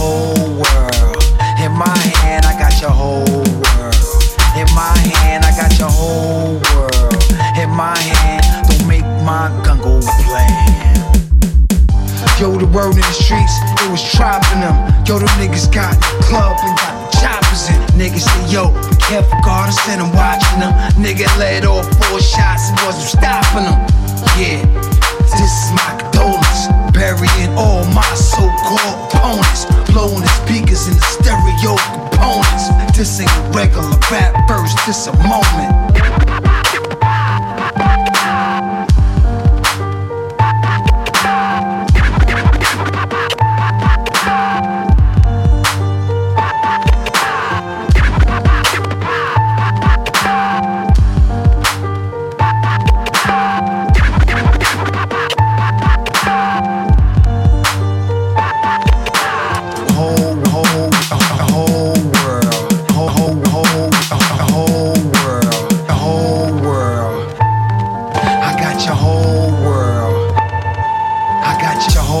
whole world. In my hand, I got your whole world. In my hand, I got your whole world. In my hand, don't make my gun go. Yo, the word in the streets, it was trapping them. Yo, the niggas got the club and got the choppers in. Niggas say, yo, be careful, God, I'm watching them. Nigga let off four shots, and wasn't stopping them. Yeah. Blowing the speakers in the stereo components. This ain't a regular rap verse, this a moment.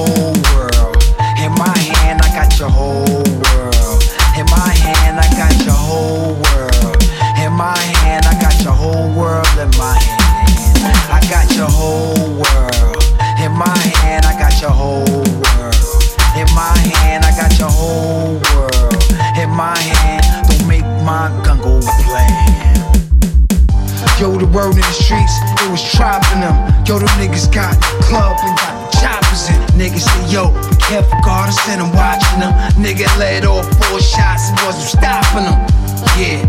In my hand, I got your whole world. In my hand, I got your whole world. In my hand, I got your whole world in my hand. I got your whole world. In my hand, I got your whole world. In my hand, I got your whole world. In my hand, don't make my gun go blam. Yo, the word in the streets, it was trapping them. Yo, them niggas got club and got choppers in. Niggas say, yo, be careful, guard us and I'm watching them. Nigga let off four shots, wasn't stopping them. Yeah,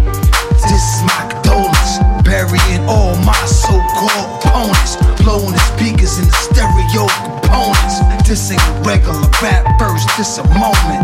this is my condolence. Burying all my so called opponents. Blowing the speakers in the stereo components. This ain't a regular rap verse, this a moment.